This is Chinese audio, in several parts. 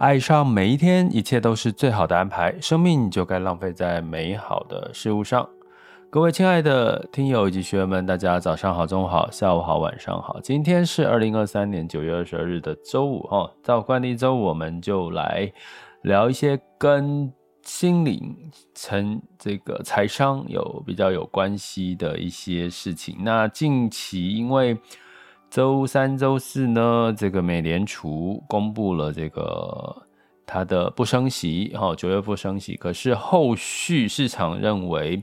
爱上每一天，一切都是最好的安排。生命就该浪费在美好的事物上。各位亲爱的听友以及学员们，大家早上好、中午好、下午好、晚上好。今天是二零二三年九月二十二日的周五哈。照惯例，周五我们就来聊一些跟心灵、成这个财商有比较有关系的一些事情。那近期因为周三、周四呢，这个美联储公布了这个它的不升息，哈，九月不升息。可是后续市场认为，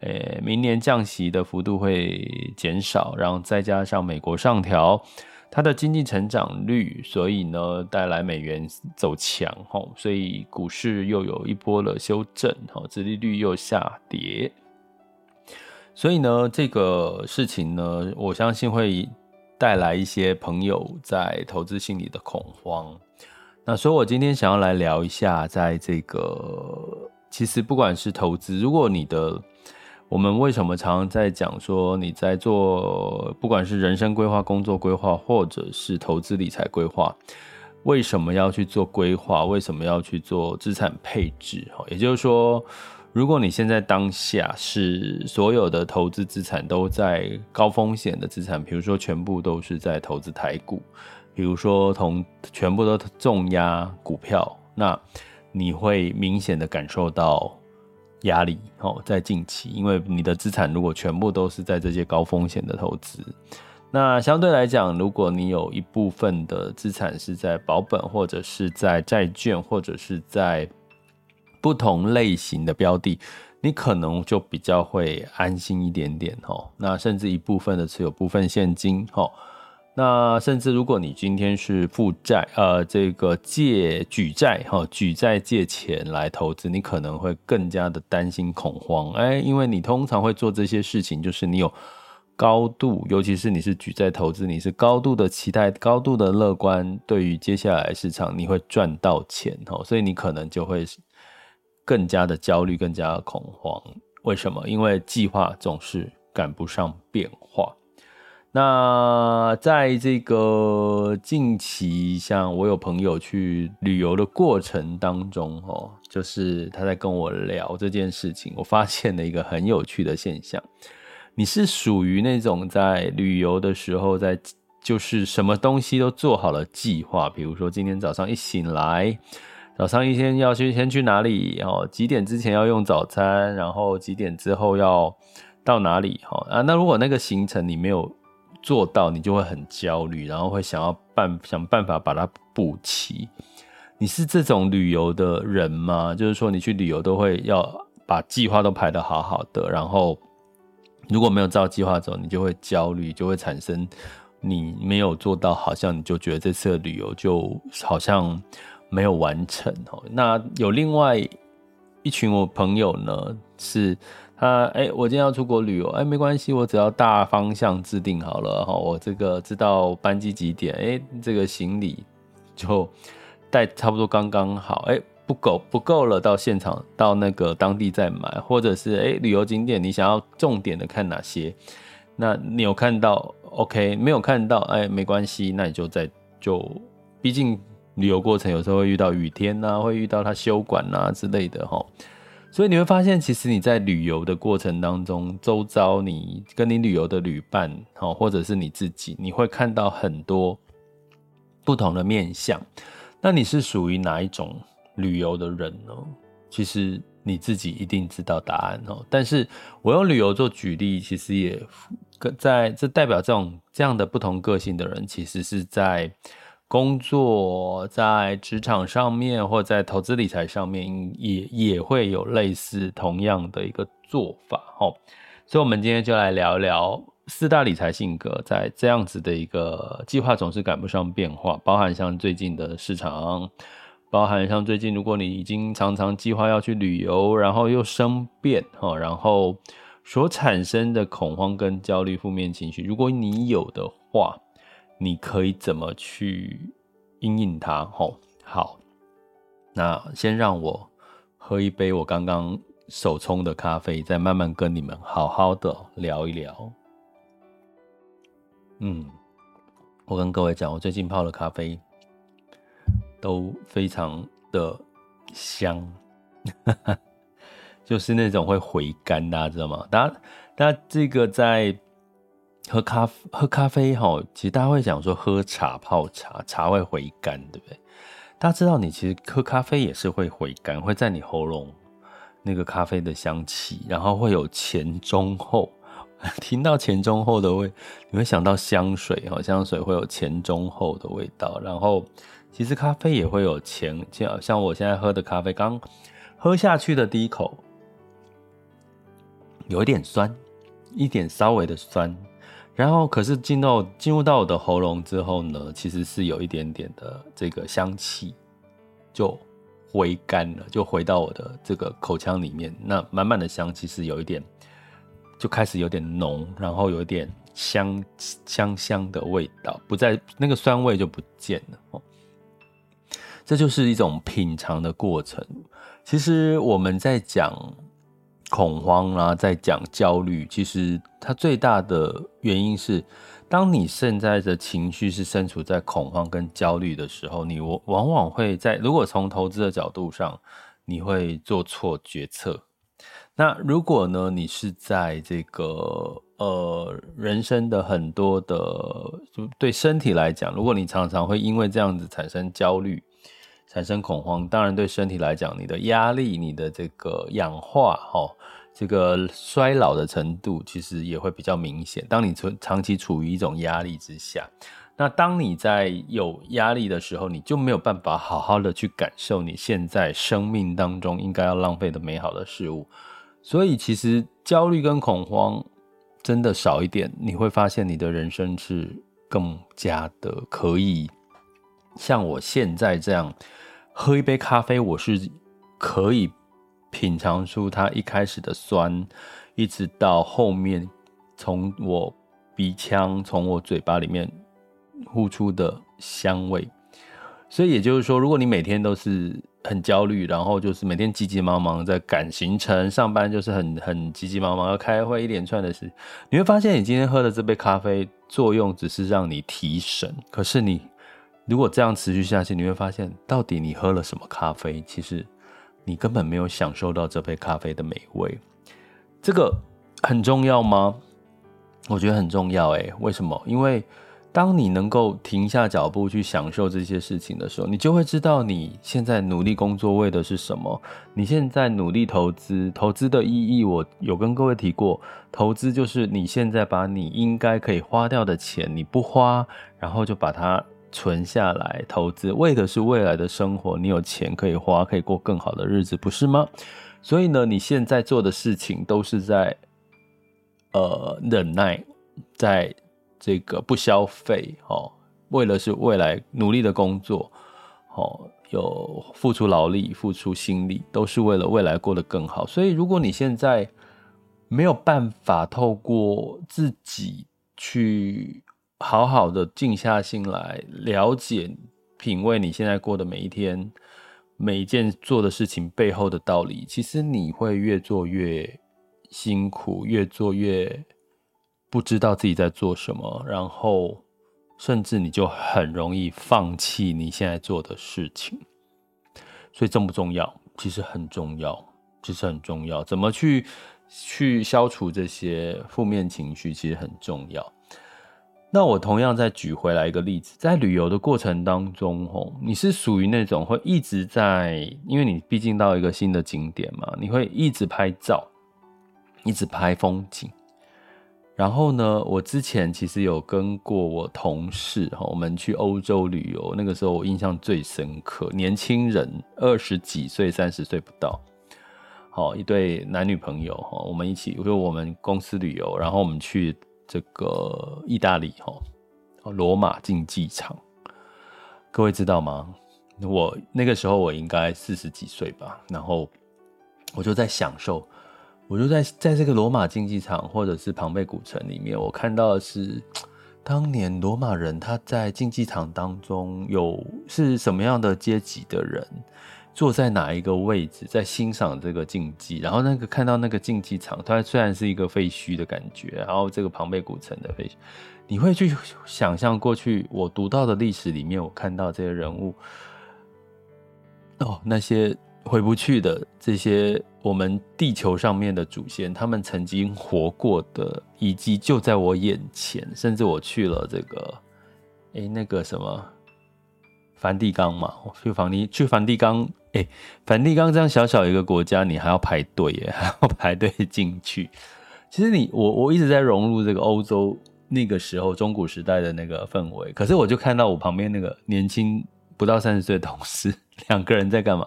呃，明年降息的幅度会减少，然后再加上美国上调它的经济成长率，所以呢，带来美元走强，哈，所以股市又有一波的修正，哈，殖利率又下跌。所以呢，这个事情呢，我相信会。带来一些朋友在投资心理的恐慌，那所以我今天想要来聊一下，在这个其实不管是投资，如果你的我们为什么常常在讲说你在做，不管是人生规划、工作规划，或者是投资理财规划，为什么要去做规划？为什么要去做资产配置？哈也就是说。如果你现在当下是所有的投资资产都在高风险的资产，比如说全部都是在投资台股，比如说同全部都重压股票，那你会明显的感受到压力哦，在近期，因为你的资产如果全部都是在这些高风险的投资，那相对来讲，如果你有一部分的资产是在保本，或者是在债券，或者是在不同类型的标的，你可能就比较会安心一点点吼。那甚至一部分的持有部分现金吼。那甚至如果你今天是负债，呃，这个借举债哈，举债借钱来投资，你可能会更加的担心恐慌。哎，因为你通常会做这些事情，就是你有高度，尤其是你是举债投资，你是高度的期待、高度的乐观，对于接下来市场你会赚到钱吼，所以你可能就会。更加的焦虑，更加的恐慌。为什么？因为计划总是赶不上变化。那在这个近期，像我有朋友去旅游的过程当中，哦，就是他在跟我聊这件事情，我发现了一个很有趣的现象。你是属于那种在旅游的时候，在就是什么东西都做好了计划，比如说今天早上一醒来。早上一天要去先去哪里？然后几点之前要用早餐，然后几点之后要到哪里？哈啊，那如果那个行程你没有做到，你就会很焦虑，然后会想要办想办法把它补齐。你是这种旅游的人吗？就是说你去旅游都会要把计划都排得好好的，然后如果没有照计划走，你就会焦虑，就会产生你没有做到，好像你就觉得这次的旅游就好像。没有完成哦。那有另外一群我朋友呢，是他哎，我今天要出国旅游，哎，没关系，我只要大方向制定好了哈，我这个知道班机几点，哎，这个行李就带差不多刚刚好，哎，不够不够了，到现场到那个当地再买，或者是哎，旅游景点你想要重点的看哪些？那你有看到？OK，没有看到，哎，没关系，那你就再就，毕竟。旅游过程有时候会遇到雨天呐、啊，会遇到他休管、啊、之类的哈，所以你会发现，其实你在旅游的过程当中，周遭你跟你旅游的旅伴哈，或者是你自己，你会看到很多不同的面向。那你是属于哪一种旅游的人呢？其实你自己一定知道答案哦。但是我用旅游做举例，其实也在这代表这种这样的不同个性的人，其实是在。工作在职场上面，或在投资理财上面，也也会有类似同样的一个做法，吼。所以，我们今天就来聊一聊四大理财性格，在这样子的一个计划总是赶不上变化，包含像最近的市场包含像最近，如果你已经常常计划要去旅游，然后又生变哈，然后所产生的恐慌跟焦虑、负面情绪，如果你有的话，你可以怎么去应应它？吼，好，那先让我喝一杯我刚刚手冲的咖啡，再慢慢跟你们好好的聊一聊。嗯，我跟各位讲，我最近泡的咖啡。都非常的香，就是那种会回甘，大家知道吗？大家，大家这个在喝咖喝咖啡哈，其实大家会讲说喝茶泡茶，茶会回甘，对不对？大家知道，你其实喝咖啡也是会回甘，会在你喉咙那个咖啡的香气，然后会有前中后。听到前中后的味，你会想到香水哈，香水会有前中后的味道，然后。其实咖啡也会有前，像像我现在喝的咖啡，刚喝下去的第一口有一点酸，一点稍微的酸，然后可是进到进入到我的喉咙之后呢，其实是有一点点的这个香气就回甘了，就回到我的这个口腔里面，那满满的香气是有一点就开始有点浓，然后有一点香香香的味道，不再那个酸味就不见了哦。这就是一种品尝的过程。其实我们在讲恐慌啊，在讲焦虑，其实它最大的原因是，当你现在的情绪是身处在恐慌跟焦虑的时候，你往往往会在，如果从投资的角度上，你会做错决策。那如果呢，你是在这个呃人生的很多的，就对身体来讲，如果你常常会因为这样子产生焦虑。产生恐慌，当然对身体来讲，你的压力、你的这个氧化、哈，这个衰老的程度，其实也会比较明显。当你长长期处于一种压力之下，那当你在有压力的时候，你就没有办法好好的去感受你现在生命当中应该要浪费的美好的事物。所以，其实焦虑跟恐慌真的少一点，你会发现你的人生是更加的可以像我现在这样。喝一杯咖啡，我是可以品尝出它一开始的酸，一直到后面从我鼻腔、从我嘴巴里面呼出的香味。所以也就是说，如果你每天都是很焦虑，然后就是每天急急忙忙在赶行程、上班，就是很很急急忙忙要开会，一连串的事，你会发现你今天喝的这杯咖啡作用只是让你提神，可是你。如果这样持续下去，你会发现，到底你喝了什么咖啡？其实你根本没有享受到这杯咖啡的美味。这个很重要吗？我觉得很重要。诶，为什么？因为当你能够停下脚步去享受这些事情的时候，你就会知道你现在努力工作为的是什么。你现在努力投资，投资的意义，我有跟各位提过，投资就是你现在把你应该可以花掉的钱，你不花，然后就把它。存下来投资，为的是未来的生活。你有钱可以花，可以过更好的日子，不是吗？所以呢，你现在做的事情都是在呃忍耐，在这个不消费哦。为了是未来努力的工作哦，有付出劳力、付出心力，都是为了未来过得更好。所以，如果你现在没有办法透过自己去。好好的静下心来，了解、品味你现在过的每一天，每一件做的事情背后的道理。其实你会越做越辛苦，越做越不知道自己在做什么，然后甚至你就很容易放弃你现在做的事情。所以重不重要？其实很重要，其实很重要。怎么去去消除这些负面情绪？其实很重要。那我同样再举回来一个例子，在旅游的过程当中，吼，你是属于那种会一直在，因为你毕竟到一个新的景点嘛，你会一直拍照，一直拍风景。然后呢，我之前其实有跟过我同事，哈，我们去欧洲旅游，那个时候我印象最深刻，年轻人二十几岁、三十岁不到，好，一对男女朋友，哈，我们一起，就我们公司旅游，然后我们去。这个意大利哈，罗马竞技场，各位知道吗？我那个时候我应该四十几岁吧，然后我就在享受，我就在在这个罗马竞技场或者是庞贝古城里面，我看到的是当年罗马人他在竞技场当中有是什么样的阶级的人，坐在哪一个位置，在欣赏这个竞技，然后那个看到那个竞技场，它虽然是一个废墟的感觉，然后这个庞贝古城的废墟。你会去想象过去我读到的历史里面，我看到这些人物，哦，那些回不去的这些我们地球上面的祖先，他们曾经活过的，以及就在我眼前，甚至我去了这个，哎，那个什么梵蒂冈嘛，我去梵蒂去梵蒂冈，哎，梵蒂冈这样小小一个国家，你还要排队耶，还要排队进去。其实你我我一直在融入这个欧洲。那个时候中古时代的那个氛围，可是我就看到我旁边那个年轻不到三十岁的同事，两个人在干嘛？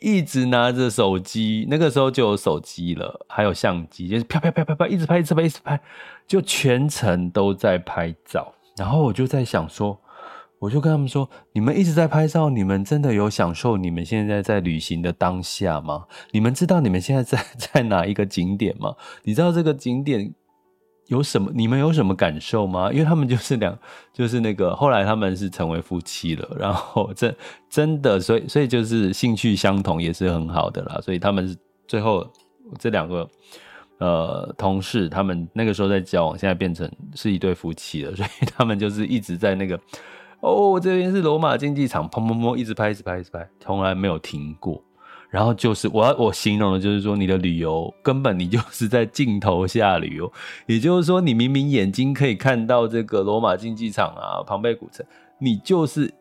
一直拿着手机，那个时候就有手机了，还有相机，就是啪啪啪啪啪，一直拍，一直拍，一直拍，就全程都在拍照。然后我就在想说，我就跟他们说：你们一直在拍照，你们真的有享受你们现在在旅行的当下吗？你们知道你们现在在 在哪一个景点吗？你知道这个景点？有什么？你们有什么感受吗？因为他们就是两，就是那个后来他们是成为夫妻了，然后真真的，所以所以就是兴趣相同也是很好的啦。所以他们是最后这两个呃同事，他们那个时候在交往，现在变成是一对夫妻了。所以他们就是一直在那个哦，这边是罗马竞技场，砰砰砰，一直拍，一直拍，一直拍，从来没有停过。然后就是我要我形容的，就是说你的旅游根本你就是在镜头下旅游，也就是说你明明眼睛可以看到这个罗马竞技场啊、庞贝古城，你就是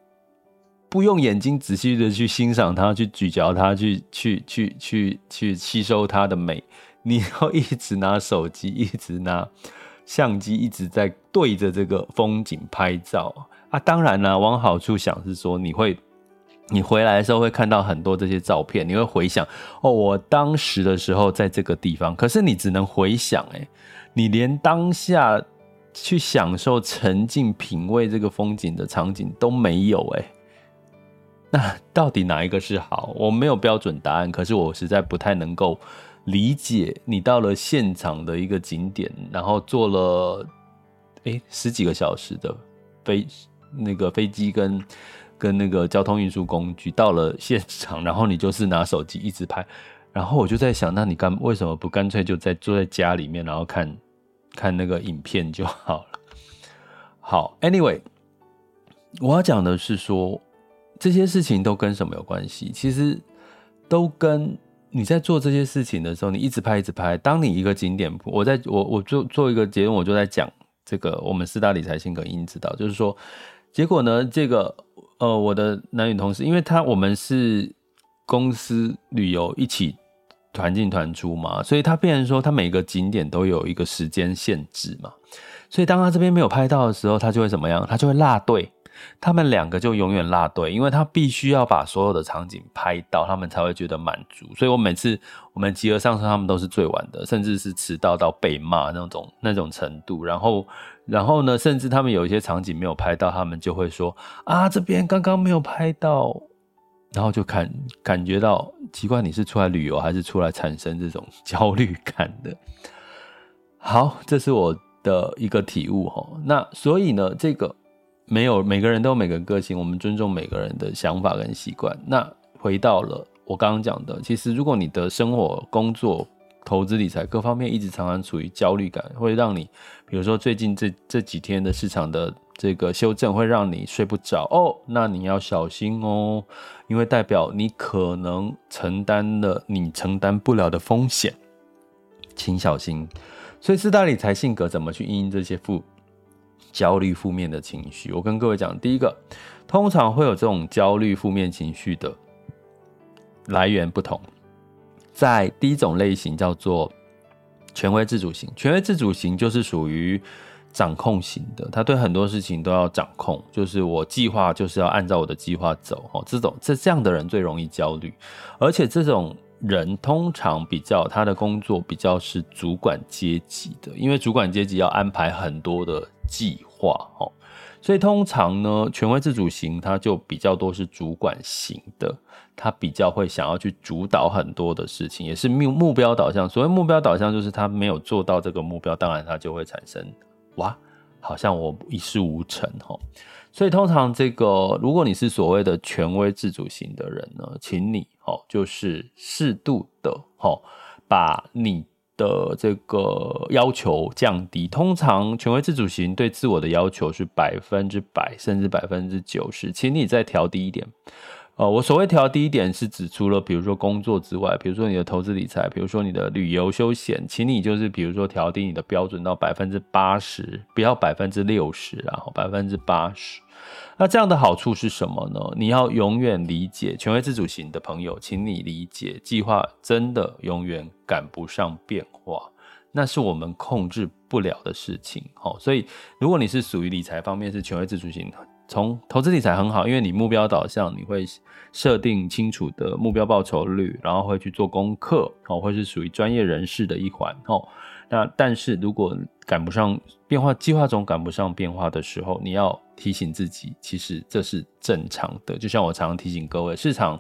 不用眼睛仔细的去欣赏它、去咀嚼它、去去去去去吸收它的美，你要一直拿手机、一直拿相机、一直在对着这个风景拍照。啊。当然呢，往好处想是说你会。你回来的时候会看到很多这些照片，你会回想哦，我当时的时候在这个地方。可是你只能回想，诶，你连当下去享受、沉浸、品味这个风景的场景都没有，诶。那到底哪一个是好？我没有标准答案，可是我实在不太能够理解，你到了现场的一个景点，然后坐了诶十几个小时的飞那个飞机跟。跟那个交通运输工具到了现场，然后你就是拿手机一直拍，然后我就在想，那你干为什么不干脆就在坐在家里面，然后看看那个影片就好了？好，Anyway，我要讲的是说，这些事情都跟什么有关系？其实都跟你在做这些事情的时候，你一直拍一直拍。当你一个景点，我在我我做做一个结论，我就在讲这个我们四大理财性格应应知道，就是说，结果呢，这个。呃，我的男女同事，因为他我们是公司旅游一起团进团出嘛，所以他变成说他每个景点都有一个时间限制嘛，所以当他这边没有拍到的时候，他就会怎么样？他就会落队，他们两个就永远落队，因为他必须要把所有的场景拍到，他们才会觉得满足。所以我每次我们集合上车，他们都是最晚的，甚至是迟到到被骂那种那种程度，然后。然后呢，甚至他们有一些场景没有拍到，他们就会说啊，这边刚刚没有拍到，然后就感感觉到奇怪，你是出来旅游还是出来产生这种焦虑感的？好，这是我的一个体悟哈。那所以呢，这个没有每个人都有每个个性，我们尊重每个人的想法跟习惯。那回到了我刚刚讲的，其实如果你的生活、工作、投资理财各方面一直常常处于焦虑感，会让你，比如说最近这这几天的市场的这个修正会让你睡不着哦，那你要小心哦，因为代表你可能承担了你承担不了的风险，请小心。所以四大理财性格怎么去应应这些负焦虑负面的情绪？我跟各位讲，第一个，通常会有这种焦虑负面情绪的来源不同。在第一种类型叫做权威自主型，权威自主型就是属于掌控型的，他对很多事情都要掌控，就是我计划就是要按照我的计划走，哦，这种这这样的人最容易焦虑，而且这种人通常比较他的工作比较是主管阶级的，因为主管阶级要安排很多的计划，哦，所以通常呢，权威自主型他就比较多是主管型的，他比较会想要去主导很多的事情，也是目目标导向。所谓目标导向，就是他没有做到这个目标，当然他就会产生哇，好像我一事无成。所以通常这个，如果你是所谓的权威自主型的人呢，请你哦，就是适度的齁，把你。的这个要求降低，通常权威自主型对自我的要求是百分之百，甚至百分之九十，请你再调低一点。呃，我所谓调低一点，是指除了比如说工作之外，比如说你的投资理财，比如说你的旅游休闲，请你就是比如说调低你的标准到百分之八十，不要百分之六十，然后百分之八十。那这样的好处是什么呢？你要永远理解权威自主型的朋友，请你理解，计划真的永远赶不上变化，那是我们控制不了的事情。好，所以如果你是属于理财方面是权威自主型的。从投资理财很好，因为你目标导向，你会设定清楚的目标报酬率，然后会去做功课，哦，会是属于专业人士的一环，哦。那但是如果赶不上变化，计划中赶不上变化的时候，你要提醒自己，其实这是正常的。就像我常常提醒各位，市场。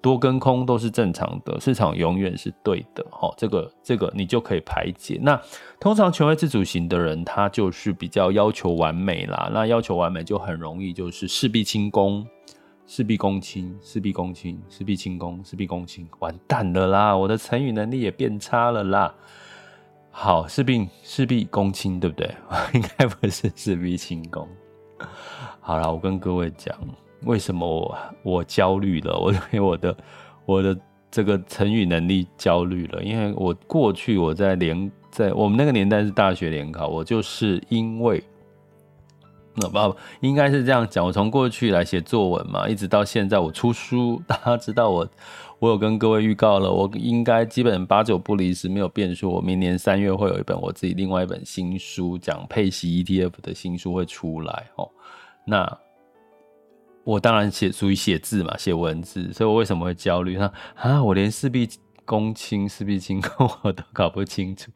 多跟空都是正常的，市场永远是对的，齁，这个这个你就可以排解。那通常权威自主型的人，他就是比较要求完美啦，那要求完美就很容易就是事必躬亲，事必躬亲，事必躬亲，事必躬亲，事必躬亲，完蛋了啦，我的成语能力也变差了啦。好，事必事必躬亲，对不对？应该不是事必躬。好了，我跟各位讲。为什么我我焦虑了？我因为我的我的这个成语能力焦虑了，因为我过去我在联在我们那个年代是大学联考，我就是因为那不应该是这样讲，我从过去来写作文嘛，一直到现在我出书，大家知道我我有跟各位预告了，我应该基本八九不离十，没有变数。我明年三月会有一本我自己另外一本新书，讲配息 ETF 的新书会出来哦，那。我当然写属于写字嘛，写文字，所以我为什么会焦虑？他啊，我连事必躬亲、事必躬亲我都搞不清楚，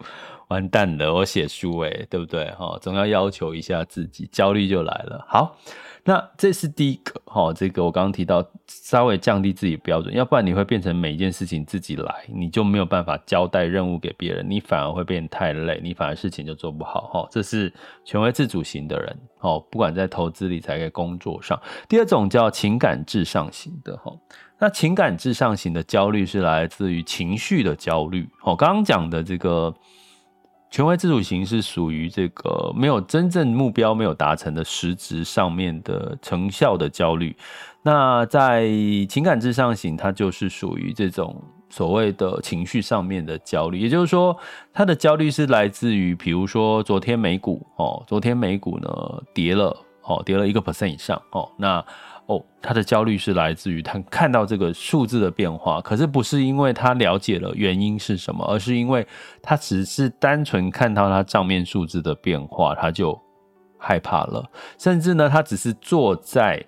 完蛋了！我写书诶，对不对？哈，总要要求一下自己，焦虑就来了。好。那这是第一个哈，这个我刚刚提到，稍微降低自己标准，要不然你会变成每一件事情自己来，你就没有办法交代任务给别人，你反而会变太累，你反而事情就做不好哈。这是权威自主型的人哦，不管在投资理财跟工作上。第二种叫情感至上型的哈，那情感至上型的焦虑是来自于情绪的焦虑哦，刚刚讲的这个。权威自主型是属于这个没有真正目标没有达成的实质上面的成效的焦虑，那在情感至上型，它就是属于这种所谓的情绪上面的焦虑，也就是说，它的焦虑是来自于，比如说昨天美股哦，昨天美股呢跌了哦，跌了一个 percent 以上哦，那。哦，他的焦虑是来自于他看到这个数字的变化，可是不是因为他了解了原因是什么，而是因为他只是单纯看到他账面数字的变化，他就害怕了。甚至呢，他只是坐在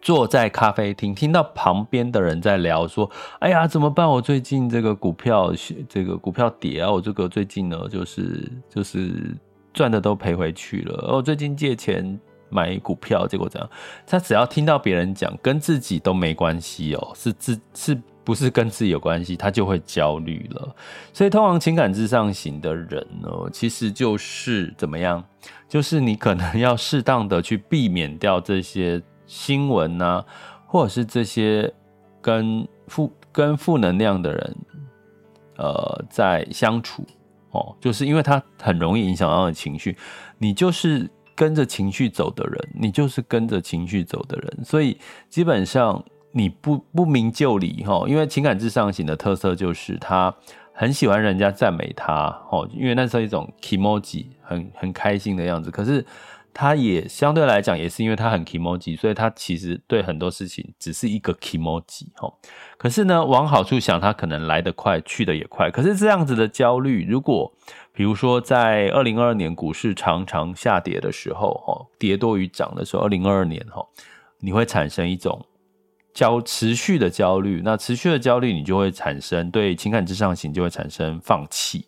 坐在咖啡厅，听到旁边的人在聊说：“哎呀，怎么办？我最近这个股票这个股票跌啊，我这个最近呢，就是就是赚的都赔回去了。我最近借钱。”买股票，结果怎样？他只要听到别人讲，跟自己都没关系哦，是自是不是跟自己有关系，他就会焦虑了。所以，通常情感至上型的人呢，其实就是怎么样？就是你可能要适当的去避免掉这些新闻啊，或者是这些跟负跟负能量的人，呃，在相处哦，就是因为他很容易影响到你的情绪，你就是。跟着情绪走的人，你就是跟着情绪走的人，所以基本上你不不明就里哈，因为情感至上型的特色就是他很喜欢人家赞美他哦，因为那是一种 k moji 很很开心的样子，可是。他也相对来讲，也是因为他很 k moji 所以他其实对很多事情只是一个 kimoji 齁。可是呢，往好处想，他可能来得快，去得也快。可是这样子的焦虑，如果比如说在二零二二年股市常常下跌的时候，齁，跌多于涨的时候，二零二二年哈，你会产生一种焦持续的焦虑。那持续的焦虑，你就会产生对情感至上型就会产生放弃。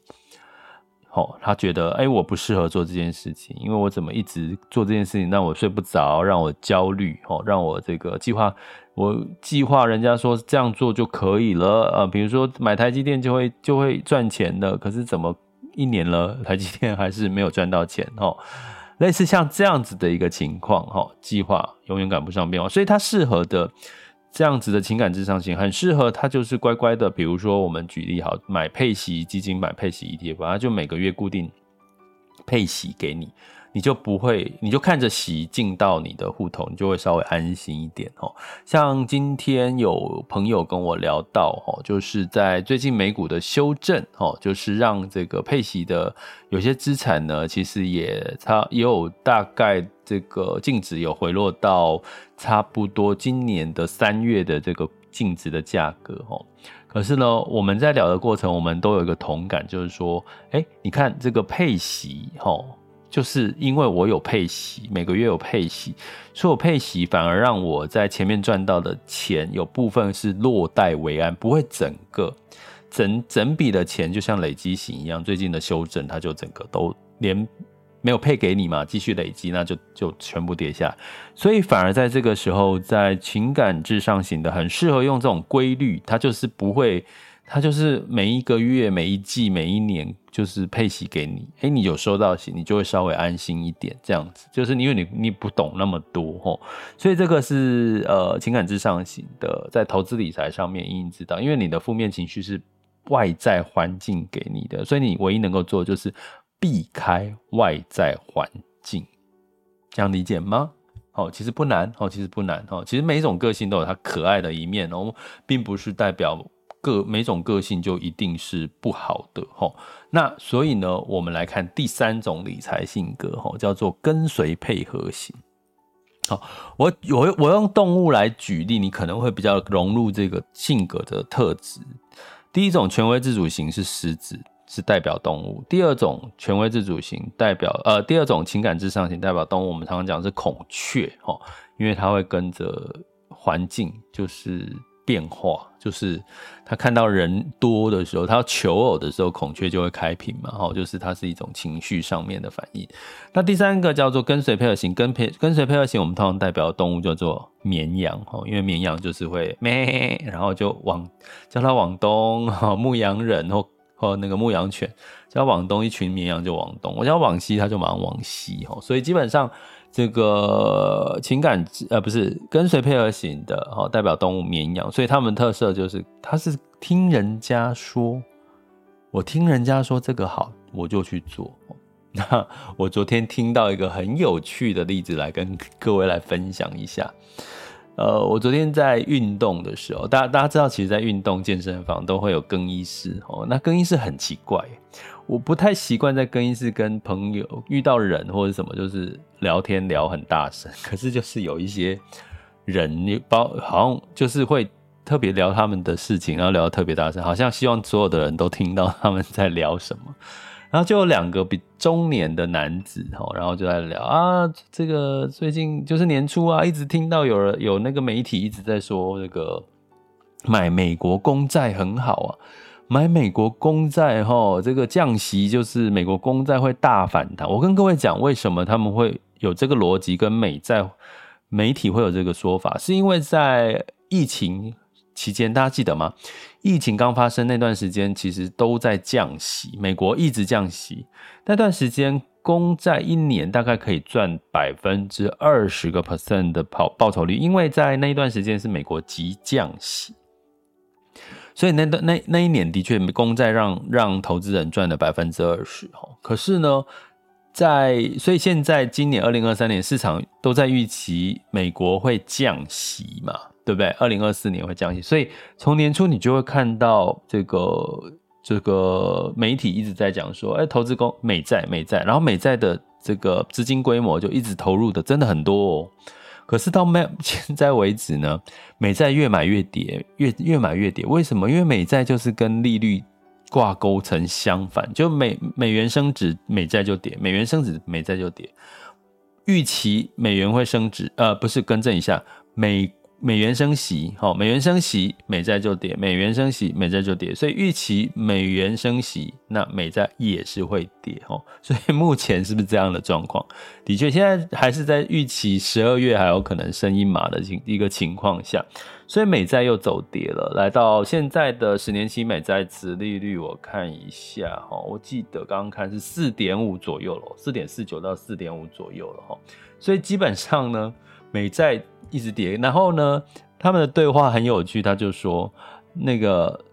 哦，他觉得，哎，我不适合做这件事情，因为我怎么一直做这件事情，让我睡不着，让我焦虑，哦，让我这个计划，我计划人家说这样做就可以了，呃，比如说买台积电就会就会赚钱的，可是怎么一年了，台积电还是没有赚到钱，哦，类似像这样子的一个情况，哈，计划永远赶不上变化，所以它适合的。这样子的情感至上型很适合他，就是乖乖的。比如说，我们举例好，买配息基金，买配息 ETF，他就每个月固定配息给你，你就不会，你就看着息进到你的户头，你就会稍微安心一点哦。像今天有朋友跟我聊到哦，就是在最近美股的修正哦，就是让这个配息的有些资产呢，其实也差也有大概。这个净值有回落到差不多今年的三月的这个净值的价格哦。可是呢，我们在聊的过程，我们都有一个同感，就是说，哎，你看这个配息哦，就是因为我有配息，每个月有配息，所以我配息反而让我在前面赚到的钱有部分是落袋为安，不会整个整整笔的钱就像累积型一样，最近的修正它就整个都连。没有配给你嘛，继续累积，那就就全部跌下。所以反而在这个时候，在情感至上型的，很适合用这种规律，它就是不会，它就是每一个月、每一季、每一年，就是配息给你。诶，你有收到息，你就会稍微安心一点。这样子，就是因为你你不懂那么多吼，所以这个是呃情感至上型的，在投资理财上面应知道，因为你的负面情绪是外在环境给你的，所以你唯一能够做就是。避开外在环境，这样理解吗？哦，其实不难哦，其实不难哦。其实每一种个性都有它可爱的一面哦，并不是代表个每种个性就一定是不好的哦。那所以呢，我们来看第三种理财性格哦，叫做跟随配合型。好，我我我用动物来举例，你可能会比较融入这个性格的特质。第一种权威自主型是狮子。是代表动物。第二种权威自主型代表呃，第二种情感至上型代表动物。我们常常讲是孔雀哦，因为它会跟着环境就是变化，就是它看到人多的时候，它要求偶的时候，孔雀就会开屏嘛，哦，就是它是一种情绪上面的反应。那第三个叫做跟随配合型，跟配跟随配合型，我们通常代表动物叫做绵羊哦，因为绵羊就是会咩，然后就往叫它往东，哈 牧羊人或。和那个牧羊犬，只要往东，一群绵羊就往东；我只要往西，它就马上往西。哈，所以基本上这个情感呃不是跟随配合型的，哈，代表动物绵羊，所以他们特色就是他是听人家说，我听人家说这个好，我就去做。那我昨天听到一个很有趣的例子，来跟各位来分享一下。呃，我昨天在运动的时候，大家大家知道，其实，在运动健身房都会有更衣室哦。那更衣室很奇怪，我不太习惯在更衣室跟朋友遇到人或者什么，就是聊天聊很大声。可是就是有一些人，包好像就是会特别聊他们的事情，然后聊得特别大声，好像希望所有的人都听到他们在聊什么。然后就有两个比中年的男子，然后就在聊啊，这个最近就是年初啊，一直听到有人有那个媒体一直在说，这个买美国公债很好啊，买美国公债哈，这个降息就是美国公债会大反弹。我跟各位讲，为什么他们会有这个逻辑，跟美债媒体会有这个说法，是因为在疫情期间，大家记得吗？疫情刚发生那段时间，其实都在降息，美国一直降息。那段时间，公债一年大概可以赚百分之二十个 percent 的报报酬率，因为在那一段时间是美国急降息，所以那段那那一年的确公债让让投资人赚了百分之二十。可是呢，在所以现在今年二零二三年市场都在预期美国会降息嘛。对不对？二零二四年会降息，所以从年初你就会看到这个这个媒体一直在讲说，哎，投资公美债美债，然后美债的这个资金规模就一直投入的真的很多哦。可是到 现在为止呢，美债越买越跌，越越买越跌。为什么？因为美债就是跟利率挂钩成相反，就美美元升值，美债就跌；美元升值，美债就跌。预期美元会升值，呃，不是，更正一下，美。美元升息，好，美元升息，美债就跌；美元升息，美债就跌。所以预期美元升息，那美债也是会跌，哦。所以目前是不是这样的状况？的确，现在还是在预期十二月还有可能升一码的情一个情况下，所以美债又走跌了，来到现在的十年期美债殖利率，我看一下，哈，我记得刚刚看是四点五左右了，四点四九到四点五左右了，哈。所以基本上呢，美债。一直跌，然后呢，他们的对话很有趣，他就说，那个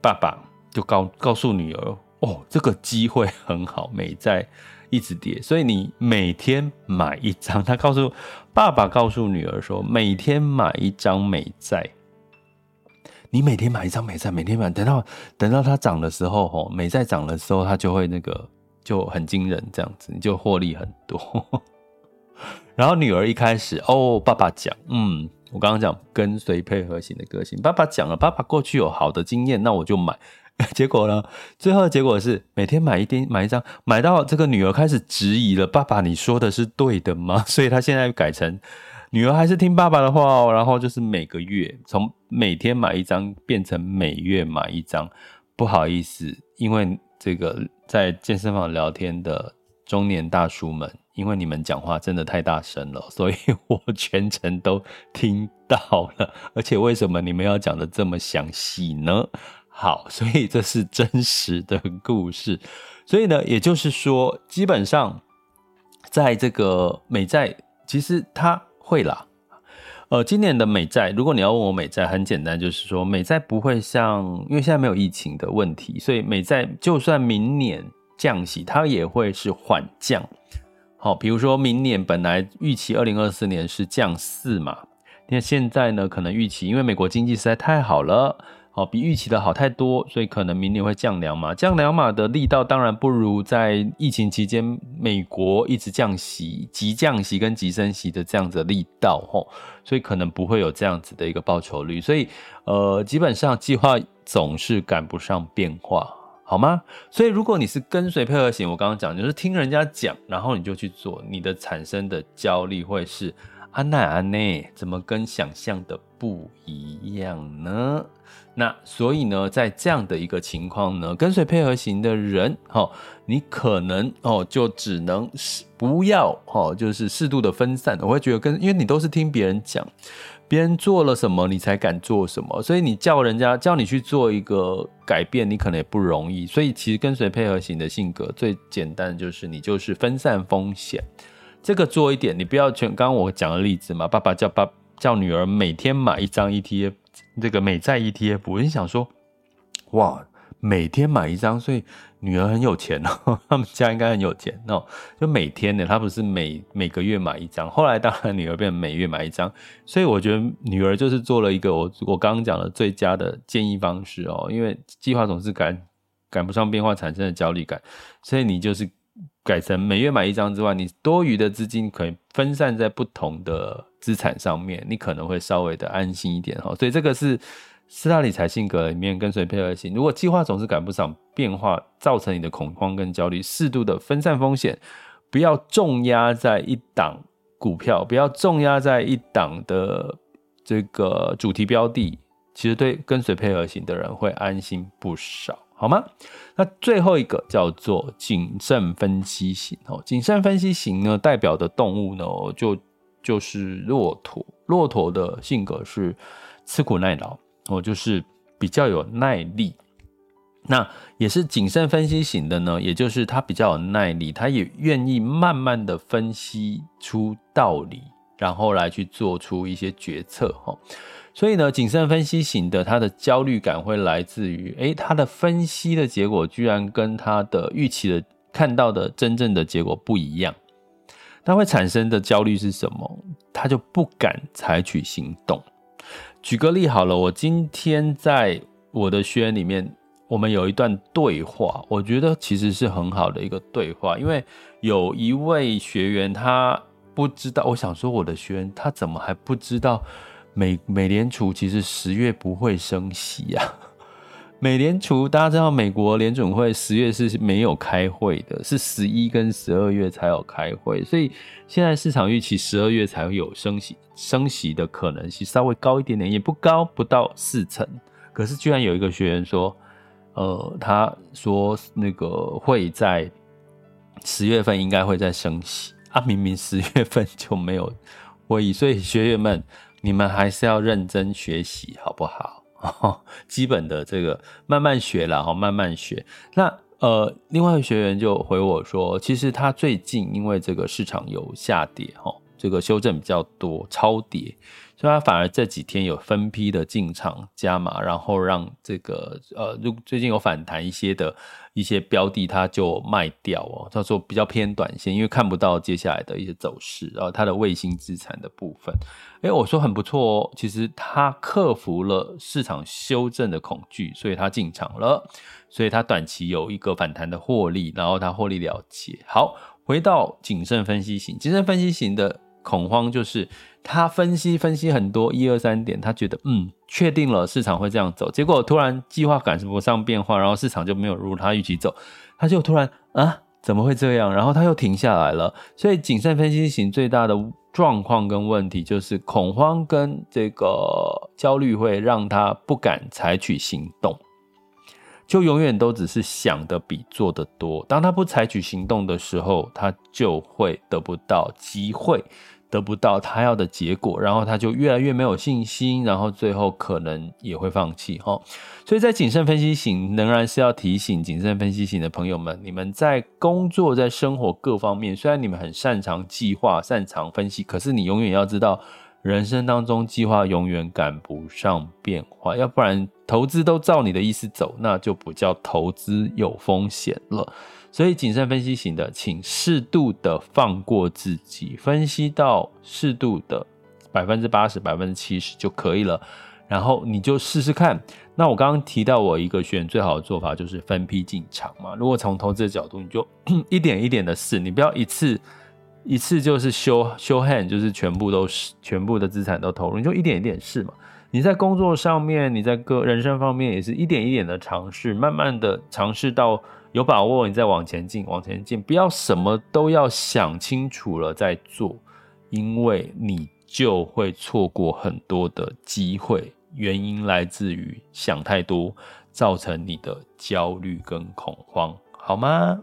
爸爸就告告诉女儿，哦，这个机会很好，美债一直跌，所以你每天买一张。他告诉爸爸，告诉女儿说，每天买一张美债，你每天买一张美债，每天买，等到等到它涨的时候，吼，美债涨的时候，它就会那个就很惊人，这样子你就获利很多。然后女儿一开始哦，爸爸讲，嗯，我刚刚讲跟随配合型的个性，爸爸讲了，爸爸过去有好的经验，那我就买。结果呢，最后的结果是每天买一点，买一张，买到这个女儿开始质疑了，爸爸你说的是对的吗？所以她现在改成女儿还是听爸爸的话哦，然后就是每个月从每天买一张变成每月买一张。不好意思，因为这个在健身房聊天的中年大叔们。因为你们讲话真的太大声了，所以我全程都听到了。而且为什么你们要讲得这么详细呢？好，所以这是真实的故事。所以呢，也就是说，基本上在这个美债，其实它会啦。呃，今年的美债，如果你要问我美债，很简单，就是说美债不会像，因为现在没有疫情的问题，所以美债就算明年降息，它也会是缓降。好，比如说明年本来预期二零二四年是降四嘛，那现在呢，可能预期因为美国经济实在太好了，好，比预期的好太多，所以可能明年会降两码。降两码的力道当然不如在疫情期间美国一直降息、急降息跟急升息的这样子力道，吼，所以可能不会有这样子的一个报酬率。所以，呃，基本上计划总是赶不上变化。好吗？所以如果你是跟随配合型，我刚刚讲就是听人家讲，然后你就去做，你的产生的焦虑会是安奈安奈，怎么跟想象的不一样呢？那所以呢，在这样的一个情况呢，跟随配合型的人，哈，你可能哦，就只能不要哦，就是适度的分散。我会觉得跟，因为你都是听别人讲。别人做了什么，你才敢做什么，所以你叫人家叫你去做一个改变，你可能也不容易。所以其实跟随配合型的性格最简单的就是你就是分散风险，这个做一点，你不要全。刚刚我讲的例子嘛，爸爸叫爸叫女儿每天买一张 ETF，这个美债 ETF，我就想说，哇，每天买一张，所以。女儿很有钱哦，他们家应该很有钱哦。就每天的，他不是每每个月买一张，后来当然女儿变成每月买一张，所以我觉得女儿就是做了一个我我刚刚讲的最佳的建议方式哦。因为计划总是赶赶不上变化产生的焦虑感，所以你就是改成每月买一张之外，你多余的资金可以分散在不同的资产上面，你可能会稍微的安心一点哈。所以这个是。四大理财性格里面跟随配合型，如果计划总是赶不上变化，造成你的恐慌跟焦虑，适度的分散风险，不要重压在一档股票，不要重压在一档的这个主题标的，其实对跟随配合型的人会安心不少，好吗？那最后一个叫做谨慎分析型哦，谨慎分析型呢，代表的动物呢，就就是骆驼，骆驼的性格是吃苦耐劳。我就是比较有耐力，那也是谨慎分析型的呢，也就是他比较有耐力，他也愿意慢慢的分析出道理，然后来去做出一些决策哈。所以呢，谨慎分析型的他的焦虑感会来自于，诶，他的分析的结果居然跟他的预期的看到的真正的结果不一样，他会产生的焦虑是什么？他就不敢采取行动。举个例好了，我今天在我的学员里面，我们有一段对话，我觉得其实是很好的一个对话，因为有一位学员他不知道，我想说我的学员他怎么还不知道美美联储其实十月不会升息呀？美联储大家知道，美国联准会十月是没有开会的，是十一跟十二月才有开会，所以现在市场预期十二月才会有升息，升息的可能性稍微高一点点，也不高，不到四成。可是居然有一个学员说，呃，他说那个会在十月份应该会再升息，啊，明明十月份就没有会议，所以学员们，你们还是要认真学习，好不好？基本的这个慢慢学了，哈，慢慢学。那呃，另外一个学员就回我说，其实他最近因为这个市场有下跌，哈，这个修正比较多，超跌。所以他反而这几天有分批的进场加码，然后让这个呃，最近有反弹一些的一些标的，他就卖掉哦。他说比较偏短线，因为看不到接下来的一些走势，然后它的卫星资产的部分，诶，我说很不错哦。其实他克服了市场修正的恐惧，所以他进场了，所以他短期有一个反弹的获利，然后他获利了结。好，回到谨慎分析型，谨慎分析型的。恐慌就是他分析分析很多一二三点，他觉得嗯，确定了市场会这样走，结果突然计划赶不上变化，然后市场就没有如他预期走，他就突然啊，怎么会这样？然后他又停下来了。所以谨慎分析型最大的状况跟问题就是恐慌跟这个焦虑会让他不敢采取行动。就永远都只是想的比做的多。当他不采取行动的时候，他就会得不到机会，得不到他要的结果，然后他就越来越没有信心，然后最后可能也会放弃。哈，所以在谨慎分析型，仍然是要提醒谨慎分析型的朋友们，你们在工作、在生活各方面，虽然你们很擅长计划、擅长分析，可是你永远要知道。人生当中，计划永远赶不上变化，要不然投资都照你的意思走，那就不叫投资，有风险了。所以，谨慎分析型的，请适度的放过自己，分析到适度的百分之八十、百分之七十就可以了。然后你就试试看。那我刚刚提到，我一个选最好的做法就是分批进场嘛。如果从投资的角度，你就 一点一点的试，你不要一次。一次就是修修 hand，就是全部都是全部的资产都投入，你就一点一点试嘛。你在工作上面，你在个人生方面也是一点一点的尝试，慢慢的尝试到有把握，你再往前进，往前进。不要什么都要想清楚了再做，因为你就会错过很多的机会。原因来自于想太多，造成你的焦虑跟恐慌，好吗？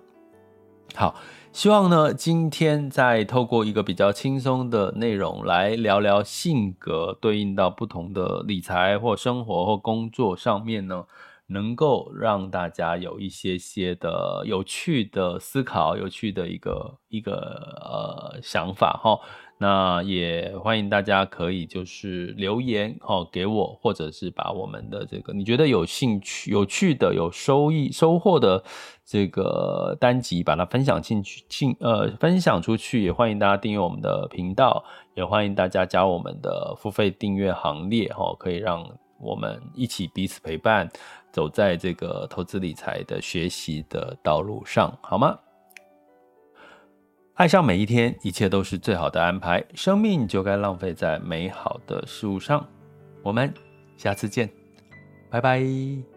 好。希望呢，今天再透过一个比较轻松的内容来聊聊性格对应到不同的理财或生活或工作上面呢，能够让大家有一些些的有趣的思考，有趣的一个一个呃想法哈。那也欢迎大家可以就是留言哦给我，或者是把我们的这个你觉得有兴趣、有趣的、有收益、收获的这个单集，把它分享进去，进呃分享出去。也欢迎大家订阅我们的频道，也欢迎大家加我们的付费订阅行列哦，可以让我们一起彼此陪伴，走在这个投资理财的学习的道路上，好吗？爱上每一天，一切都是最好的安排。生命就该浪费在美好的事物上。我们下次见，拜拜。